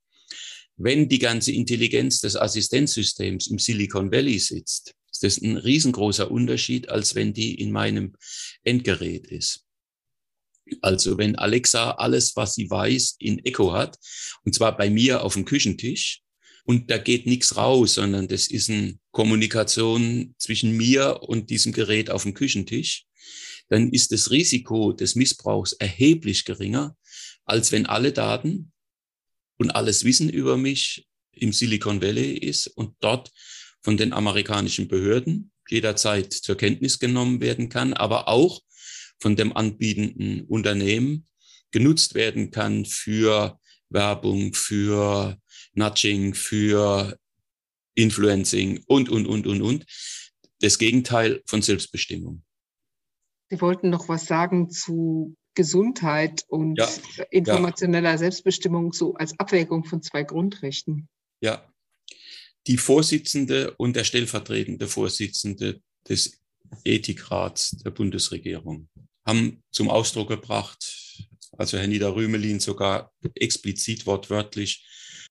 Wenn die ganze Intelligenz des Assistenzsystems im Silicon Valley sitzt, ist das ein riesengroßer Unterschied, als wenn die in meinem Endgerät ist. Also wenn Alexa alles, was sie weiß, in Echo hat, und zwar bei mir auf dem Küchentisch, und da geht nichts raus, sondern das ist eine Kommunikation zwischen mir und diesem Gerät auf dem Küchentisch, dann ist das Risiko des Missbrauchs erheblich geringer, als wenn alle Daten und alles Wissen über mich im Silicon Valley ist und dort von den amerikanischen Behörden jederzeit zur Kenntnis genommen werden kann, aber auch von dem anbietenden Unternehmen genutzt werden kann für Werbung, für Nudging, für Influencing und, und, und, und, und. Das Gegenteil von Selbstbestimmung. Sie wollten noch was sagen zu Gesundheit und ja, informationeller ja. Selbstbestimmung so als Abwägung von zwei Grundrechten. Ja, die Vorsitzende und der stellvertretende Vorsitzende des Ethikrats der Bundesregierung haben zum Ausdruck gebracht, also Herr Niederrümelin sogar explizit wortwörtlich,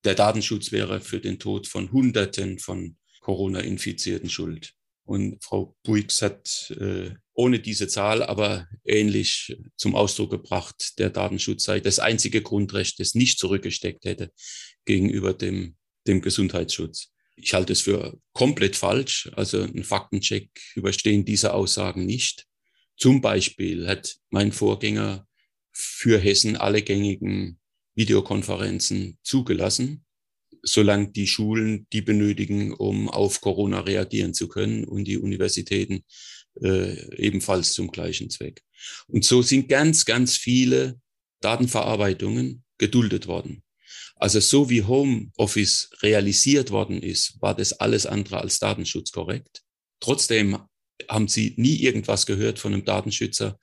der Datenschutz wäre für den Tod von Hunderten von Corona-Infizierten schuld. Und Frau Buix hat äh, ohne diese Zahl aber ähnlich zum Ausdruck gebracht, der Datenschutz sei das einzige Grundrecht, das nicht zurückgesteckt hätte gegenüber dem, dem Gesundheitsschutz. Ich halte es für komplett falsch. Also ein Faktencheck überstehen diese Aussagen nicht. Zum Beispiel hat mein Vorgänger für Hessen alle gängigen Videokonferenzen zugelassen solange die Schulen die benötigen, um auf Corona reagieren zu können und die Universitäten äh, ebenfalls zum gleichen Zweck. Und so sind ganz, ganz viele Datenverarbeitungen geduldet worden. Also so wie Homeoffice realisiert worden ist, war das alles andere als datenschutzkorrekt. Trotzdem haben Sie nie irgendwas gehört von einem Datenschützer,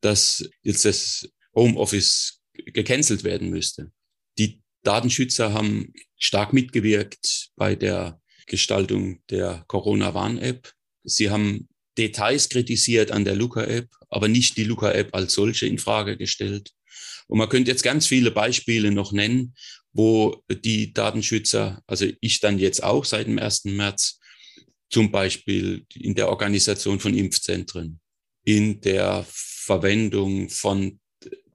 dass jetzt das Homeoffice gecancelt werden müsste. Die Datenschützer haben stark mitgewirkt bei der Gestaltung der Corona-Warn-App. Sie haben Details kritisiert an der Luca-App, aber nicht die Luca-App als solche in Frage gestellt. Und man könnte jetzt ganz viele Beispiele noch nennen, wo die Datenschützer, also ich dann jetzt auch seit dem 1. März, zum Beispiel in der Organisation von Impfzentren, in der Verwendung von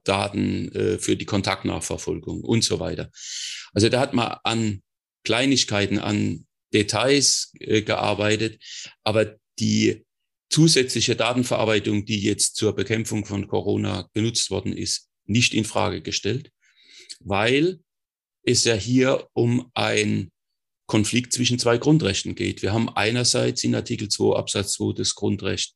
Daten äh, für die Kontaktnachverfolgung und so weiter. Also da hat man an Kleinigkeiten, an Details äh, gearbeitet, aber die zusätzliche Datenverarbeitung, die jetzt zur Bekämpfung von Corona genutzt worden ist, nicht in Frage gestellt, weil es ja hier um ein Konflikt zwischen zwei Grundrechten geht. Wir haben einerseits in Artikel 2 Absatz 2 das Grundrecht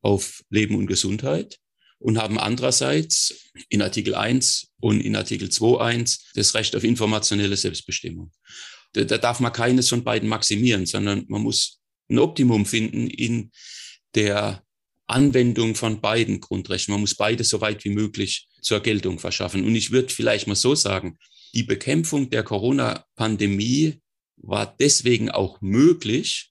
auf Leben und Gesundheit und haben andererseits in Artikel 1 und in Artikel 2.1 das Recht auf informationelle Selbstbestimmung. Da, da darf man keines von beiden maximieren, sondern man muss ein Optimum finden in der Anwendung von beiden Grundrechten. Man muss beide so weit wie möglich zur Geltung verschaffen. Und ich würde vielleicht mal so sagen, die Bekämpfung der Corona-Pandemie war deswegen auch möglich,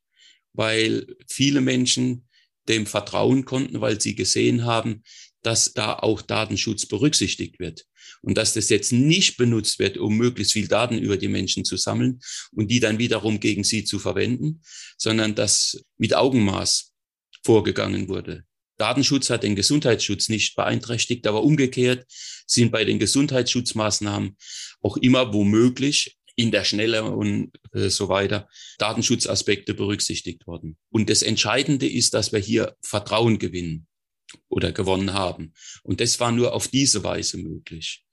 weil viele Menschen dem vertrauen konnten, weil sie gesehen haben, dass da auch Datenschutz berücksichtigt wird und dass das jetzt nicht benutzt wird, um möglichst viel Daten über die Menschen zu sammeln und die dann wiederum gegen sie zu verwenden, sondern dass mit Augenmaß vorgegangen wurde. Datenschutz hat den Gesundheitsschutz nicht beeinträchtigt, aber umgekehrt sind bei den Gesundheitsschutzmaßnahmen auch immer womöglich in der Schnelle und äh, so weiter Datenschutzaspekte berücksichtigt worden. Und das Entscheidende ist, dass wir hier Vertrauen gewinnen oder gewonnen haben. Und das war nur auf diese Weise möglich.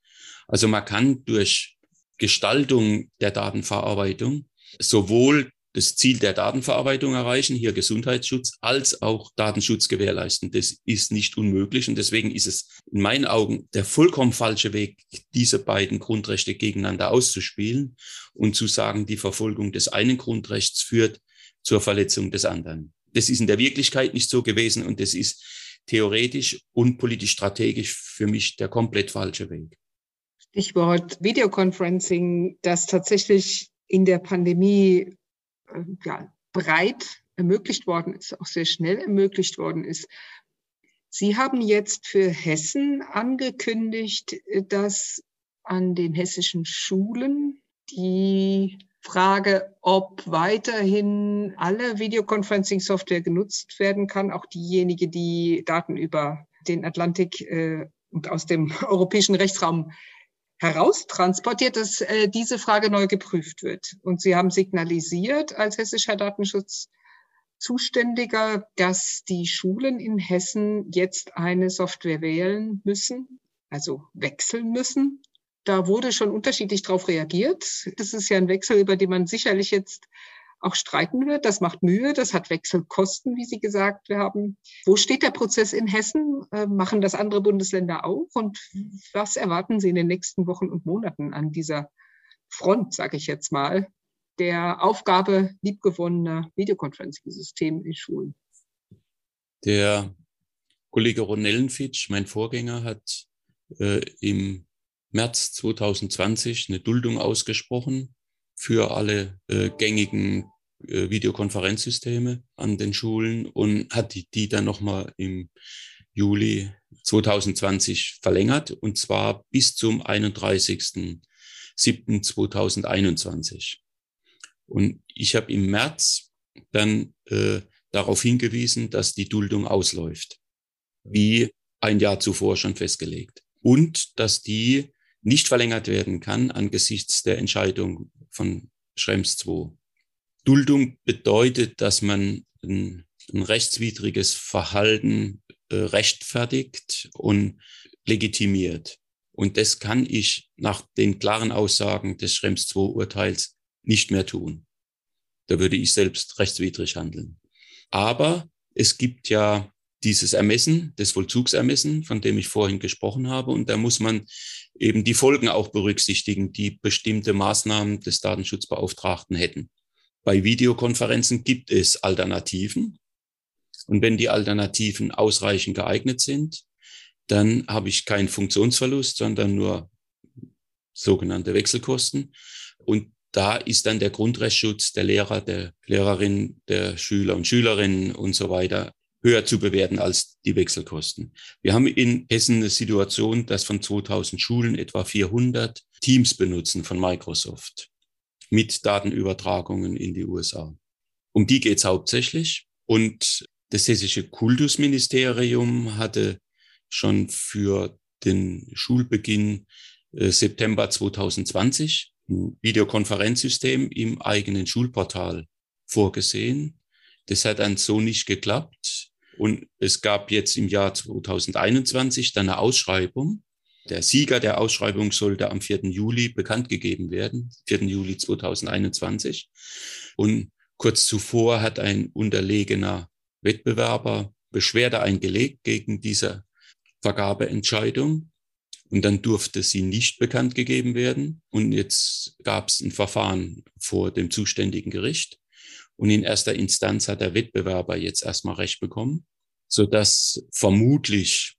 Also man kann durch Gestaltung der Datenverarbeitung sowohl das Ziel der Datenverarbeitung erreichen, hier Gesundheitsschutz, als auch Datenschutz gewährleisten. Das ist nicht unmöglich und deswegen ist es in meinen Augen der vollkommen falsche Weg, diese beiden Grundrechte gegeneinander auszuspielen und zu sagen, die Verfolgung des einen Grundrechts führt zur Verletzung des anderen. Das ist in der Wirklichkeit nicht so gewesen und das ist theoretisch und politisch strategisch für mich der komplett falsche Weg. Stichwort Videoconferencing, das tatsächlich in der Pandemie ja, breit ermöglicht worden ist, auch sehr schnell ermöglicht worden ist. Sie haben jetzt für Hessen angekündigt, dass an den hessischen Schulen die Frage, ob weiterhin alle Videoconferencing-Software genutzt werden kann, auch diejenige, die Daten über den Atlantik äh, und aus dem europäischen Rechtsraum heraustransportiert, dass äh, diese Frage neu geprüft wird. Und Sie haben signalisiert als hessischer Datenschutzzuständiger, dass die Schulen in Hessen jetzt eine Software wählen müssen, also wechseln müssen. Da wurde schon unterschiedlich darauf reagiert. Das ist ja ein Wechsel, über den man sicherlich jetzt auch streiten wird. Das macht Mühe, das hat Wechselkosten, wie Sie gesagt haben. Wo steht der Prozess in Hessen? Äh, machen das andere Bundesländer auch? Und was erwarten Sie in den nächsten Wochen und Monaten an dieser Front, sage ich jetzt mal, der Aufgabe liebgewonnener Videoconferencing-Systeme in Schulen? Der Kollege Ronellenfitsch, mein Vorgänger, hat äh, im März 2020 eine Duldung ausgesprochen für alle äh, gängigen äh, Videokonferenzsysteme an den Schulen und hat die, die dann nochmal im Juli 2020 verlängert und zwar bis zum 31.07.2021. Und ich habe im März dann äh, darauf hingewiesen, dass die Duldung ausläuft, wie ein Jahr zuvor schon festgelegt. Und dass die nicht verlängert werden kann angesichts der Entscheidung von Schrems 2. Duldung bedeutet, dass man ein, ein rechtswidriges Verhalten äh, rechtfertigt und legitimiert. Und das kann ich nach den klaren Aussagen des Schrems 2 Urteils nicht mehr tun. Da würde ich selbst rechtswidrig handeln. Aber es gibt ja dieses Ermessen, das Vollzugsermessen, von dem ich vorhin gesprochen habe. Und da muss man eben die Folgen auch berücksichtigen, die bestimmte Maßnahmen des Datenschutzbeauftragten hätten. Bei Videokonferenzen gibt es Alternativen. Und wenn die Alternativen ausreichend geeignet sind, dann habe ich keinen Funktionsverlust, sondern nur sogenannte Wechselkosten. Und da ist dann der Grundrechtsschutz der Lehrer, der Lehrerin, der Schüler und Schülerinnen und so weiter höher zu bewerten als die Wechselkosten. Wir haben in Hessen eine Situation, dass von 2000 Schulen etwa 400 Teams benutzen von Microsoft mit Datenübertragungen in die USA. Um die geht es hauptsächlich. Und das hessische Kultusministerium hatte schon für den Schulbeginn äh, September 2020 ein Videokonferenzsystem im eigenen Schulportal vorgesehen. Das hat dann so nicht geklappt. Und es gab jetzt im Jahr 2021 dann eine Ausschreibung. Der Sieger der Ausschreibung sollte am 4. Juli bekannt gegeben werden, 4. Juli 2021. Und kurz zuvor hat ein unterlegener Wettbewerber Beschwerde eingelegt gegen diese Vergabeentscheidung. Und dann durfte sie nicht bekannt gegeben werden. Und jetzt gab es ein Verfahren vor dem zuständigen Gericht. Und in erster Instanz hat der Wettbewerber jetzt erstmal Recht bekommen, so dass vermutlich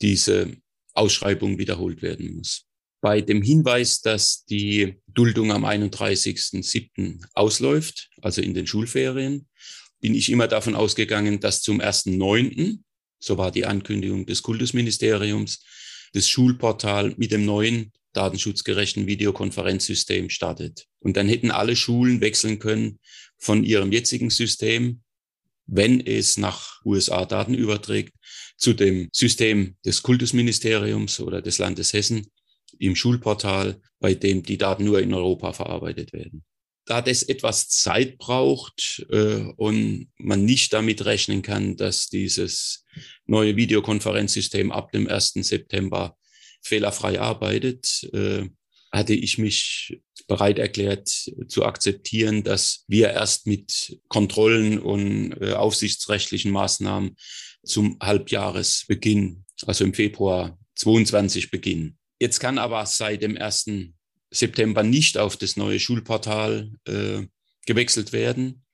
diese Ausschreibung wiederholt werden muss. Bei dem Hinweis, dass die Duldung am 31.07. ausläuft, also in den Schulferien, bin ich immer davon ausgegangen, dass zum 1.9., so war die Ankündigung des Kultusministeriums, das Schulportal mit dem neuen datenschutzgerechten Videokonferenzsystem startet. Und dann hätten alle Schulen wechseln können von ihrem jetzigen System, wenn es nach USA Daten überträgt, zu dem System des Kultusministeriums oder des Landes Hessen im Schulportal, bei dem die Daten nur in Europa verarbeitet werden. Da das etwas Zeit braucht äh, und man nicht damit rechnen kann, dass dieses neue Videokonferenzsystem ab dem 1. September fehlerfrei arbeitet, äh, hatte ich mich bereit erklärt zu akzeptieren, dass wir erst mit Kontrollen und äh, aufsichtsrechtlichen Maßnahmen zum Halbjahresbeginn, also im Februar 22 beginnen. Jetzt kann aber seit dem 1. September nicht auf das neue Schulportal äh, gewechselt werden,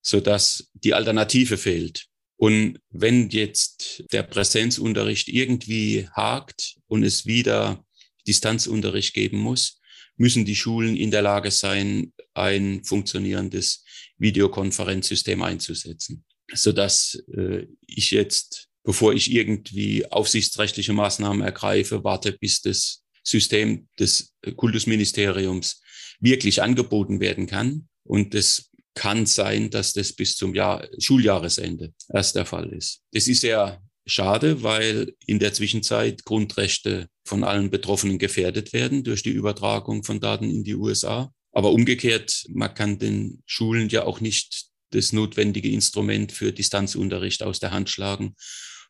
so dass die Alternative fehlt. Und wenn jetzt der Präsenzunterricht irgendwie hakt und es wieder Distanzunterricht geben muss, müssen die Schulen in der Lage sein, ein funktionierendes Videokonferenzsystem einzusetzen, sodass äh, ich jetzt, bevor ich irgendwie aufsichtsrechtliche Maßnahmen ergreife, warte, bis das System des Kultusministeriums wirklich angeboten werden kann. Und das kann sein, dass das bis zum Jahr, Schuljahresende erst der Fall ist. Das ist ja schade, weil in der Zwischenzeit Grundrechte von allen Betroffenen gefährdet werden durch die Übertragung von Daten in die USA. Aber umgekehrt, man kann den Schulen ja auch nicht das notwendige Instrument für Distanzunterricht aus der Hand schlagen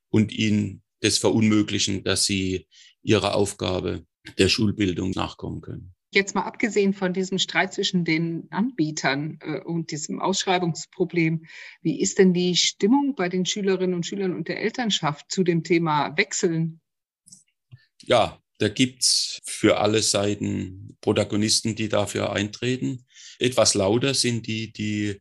und ihnen das verunmöglichen, dass sie ihrer Aufgabe der Schulbildung nachkommen können. Jetzt mal abgesehen von diesem Streit zwischen den Anbietern äh, und diesem Ausschreibungsproblem, wie ist denn die Stimmung bei den Schülerinnen und Schülern und der Elternschaft zu dem Thema Wechseln? Ja, da gibt's für alle Seiten Protagonisten, die dafür eintreten. Etwas lauter sind die, die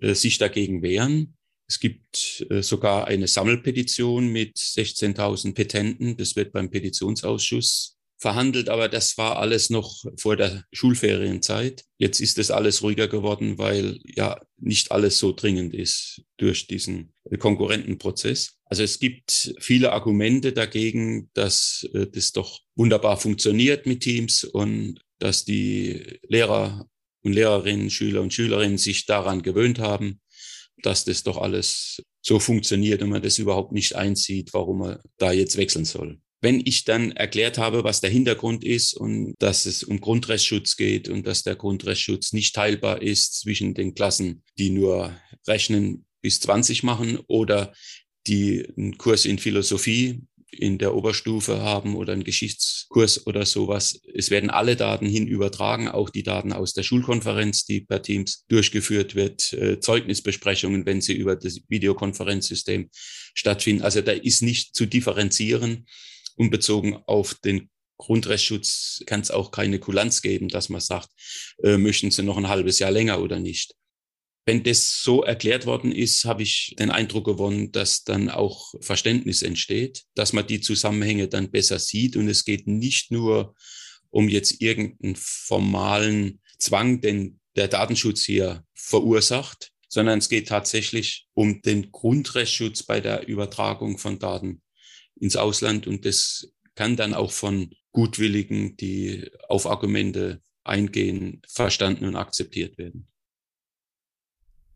äh, sich dagegen wehren. Es gibt äh, sogar eine Sammelpetition mit 16.000 Petenten. Das wird beim Petitionsausschuss verhandelt, aber das war alles noch vor der Schulferienzeit. Jetzt ist es alles ruhiger geworden, weil ja nicht alles so dringend ist durch diesen Konkurrentenprozess. Also es gibt viele Argumente dagegen, dass äh, das doch wunderbar funktioniert mit Teams und dass die Lehrer und Lehrerinnen, Schüler und Schülerinnen sich daran gewöhnt haben, dass das doch alles so funktioniert und man das überhaupt nicht einzieht, warum man da jetzt wechseln soll. Wenn ich dann erklärt habe, was der Hintergrund ist und dass es um Grundrechtsschutz geht und dass der Grundrechtsschutz nicht teilbar ist zwischen den Klassen, die nur Rechnen bis 20 machen oder die einen Kurs in Philosophie in der Oberstufe haben oder einen Geschichtskurs oder sowas. Es werden alle Daten hin übertragen, auch die Daten aus der Schulkonferenz, die per Teams durchgeführt wird, äh, Zeugnisbesprechungen, wenn sie über das Videokonferenzsystem stattfinden. Also da ist nicht zu differenzieren und bezogen auf den Grundrechtsschutz kann es auch keine Kulanz geben, dass man sagt, äh, möchten Sie noch ein halbes Jahr länger oder nicht. Wenn das so erklärt worden ist, habe ich den Eindruck gewonnen, dass dann auch Verständnis entsteht, dass man die Zusammenhänge dann besser sieht. Und es geht nicht nur um jetzt irgendeinen formalen Zwang, den der Datenschutz hier verursacht, sondern es geht tatsächlich um den Grundrechtsschutz bei der Übertragung von Daten ins Ausland und das kann dann auch von Gutwilligen, die auf Argumente eingehen, verstanden und akzeptiert werden.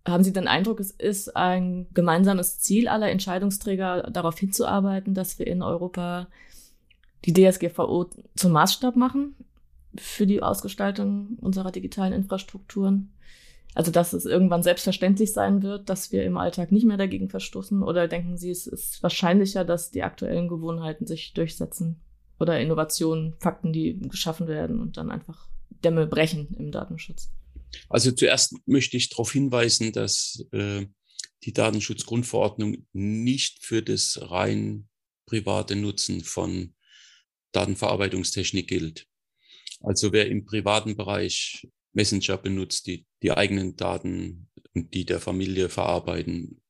Haben Sie den Eindruck, es ist ein gemeinsames Ziel aller Entscheidungsträger, darauf hinzuarbeiten, dass wir in Europa die DSGVO zum Maßstab machen für die Ausgestaltung unserer digitalen Infrastrukturen? Also, dass es irgendwann selbstverständlich sein wird, dass wir im Alltag nicht mehr dagegen verstoßen? Oder denken Sie, es ist wahrscheinlicher, dass die aktuellen Gewohnheiten sich durchsetzen? Oder Innovationen, Fakten, die geschaffen werden und dann einfach Dämme brechen im Datenschutz? Also zuerst möchte ich darauf hinweisen, dass äh, die Datenschutzgrundverordnung nicht für das rein private Nutzen von Datenverarbeitungstechnik gilt. Also wer im privaten Bereich Messenger benutzt, die die eigenen Daten und die der Familie verarbeiten,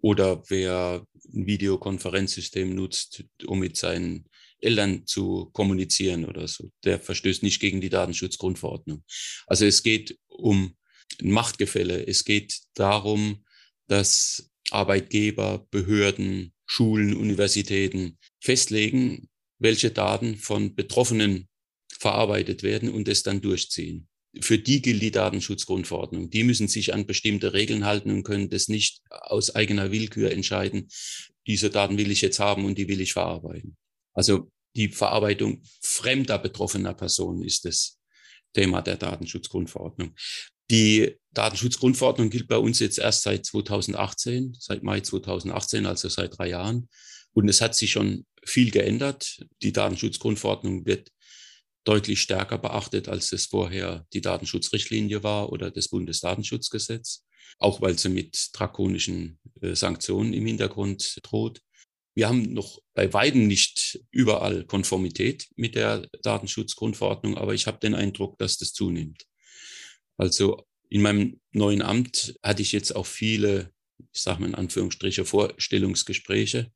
oder wer ein Videokonferenzsystem nutzt, um mit seinen Eltern zu kommunizieren oder so, der verstößt nicht gegen die Datenschutzgrundverordnung. Also es geht um Machtgefälle. Es geht darum, dass Arbeitgeber, Behörden, Schulen, Universitäten festlegen, welche Daten von Betroffenen verarbeitet werden und es dann durchziehen. Für die gilt die Datenschutzgrundverordnung. Die müssen sich an bestimmte Regeln halten und können das nicht aus eigener Willkür entscheiden. Diese Daten will ich jetzt haben und die will ich verarbeiten. Also die Verarbeitung fremder betroffener Personen ist das Thema der Datenschutzgrundverordnung. Die Datenschutzgrundverordnung gilt bei uns jetzt erst seit 2018, seit Mai 2018, also seit drei Jahren. Und es hat sich schon viel geändert. Die Datenschutzgrundverordnung wird deutlich stärker beachtet, als es vorher die Datenschutzrichtlinie war oder das Bundesdatenschutzgesetz, auch weil sie mit drakonischen äh, Sanktionen im Hintergrund droht. Wir haben noch bei weitem nicht überall Konformität mit der Datenschutzgrundverordnung, aber ich habe den Eindruck, dass das zunimmt. Also in meinem neuen Amt hatte ich jetzt auch viele, ich sage mal in Anführungsstriche, Vorstellungsgespräche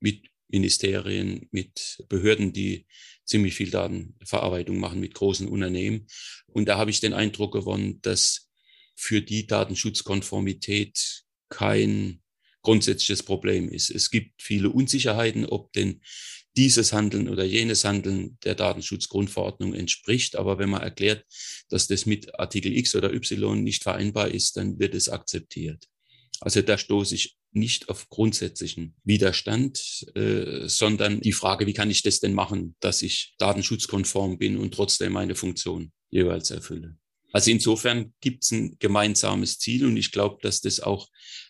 mit Ministerien, mit Behörden, die ziemlich viel Datenverarbeitung machen mit großen Unternehmen. Und da habe ich den Eindruck gewonnen, dass für die Datenschutzkonformität kein grundsätzliches Problem ist. Es gibt viele Unsicherheiten, ob denn dieses Handeln oder jenes Handeln der Datenschutzgrundverordnung entspricht. Aber wenn man erklärt, dass das mit Artikel X oder Y nicht vereinbar ist, dann wird es akzeptiert. Also da stoße ich nicht auf grundsätzlichen Widerstand, äh, sondern die Frage, wie kann ich das denn machen, dass ich datenschutzkonform bin und trotzdem meine Funktion jeweils erfülle. Also insofern gibt es ein gemeinsames Ziel und ich glaube, dass das auch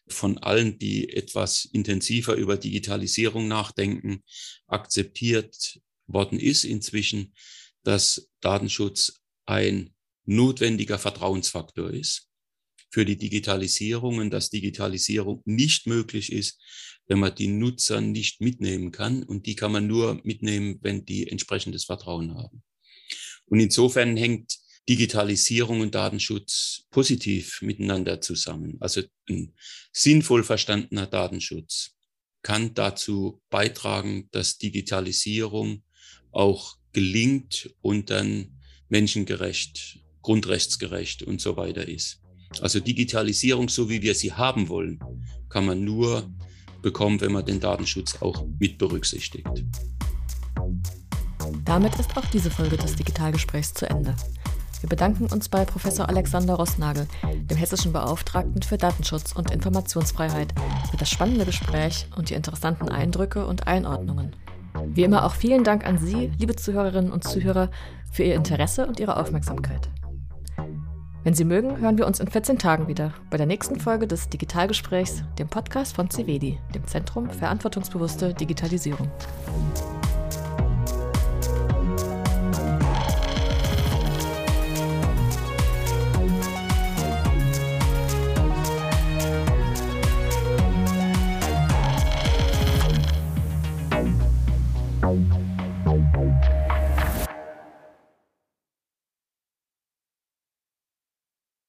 von allen, die etwas intensiver über Digitalisierung nachdenken, akzeptiert worden ist inzwischen, dass Datenschutz ein notwendiger Vertrauensfaktor ist für die Digitalisierung und dass Digitalisierung nicht möglich ist, wenn man die Nutzer nicht mitnehmen kann. Und die kann man nur mitnehmen, wenn die entsprechendes Vertrauen haben. Und insofern hängt Digitalisierung und Datenschutz positiv miteinander zusammen. Also ein sinnvoll verstandener Datenschutz kann dazu beitragen, dass Digitalisierung auch gelingt und dann menschengerecht, grundrechtsgerecht und so weiter ist. Also Digitalisierung, so wie wir sie haben wollen, kann man nur bekommen, wenn man den Datenschutz auch mit berücksichtigt. Damit ist auch diese Folge des Digitalgesprächs zu Ende. Wir bedanken uns bei Professor Alexander Rossnagel, dem hessischen Beauftragten für Datenschutz und Informationsfreiheit, für das spannende Gespräch und die interessanten Eindrücke und Einordnungen. Wie immer auch vielen Dank an Sie, liebe Zuhörerinnen und Zuhörer, für Ihr Interesse und Ihre Aufmerksamkeit. Wenn Sie mögen, hören wir uns in 14 Tagen wieder bei der nächsten Folge des Digitalgesprächs, dem Podcast von CVEDI, dem Zentrum Verantwortungsbewusste Digitalisierung.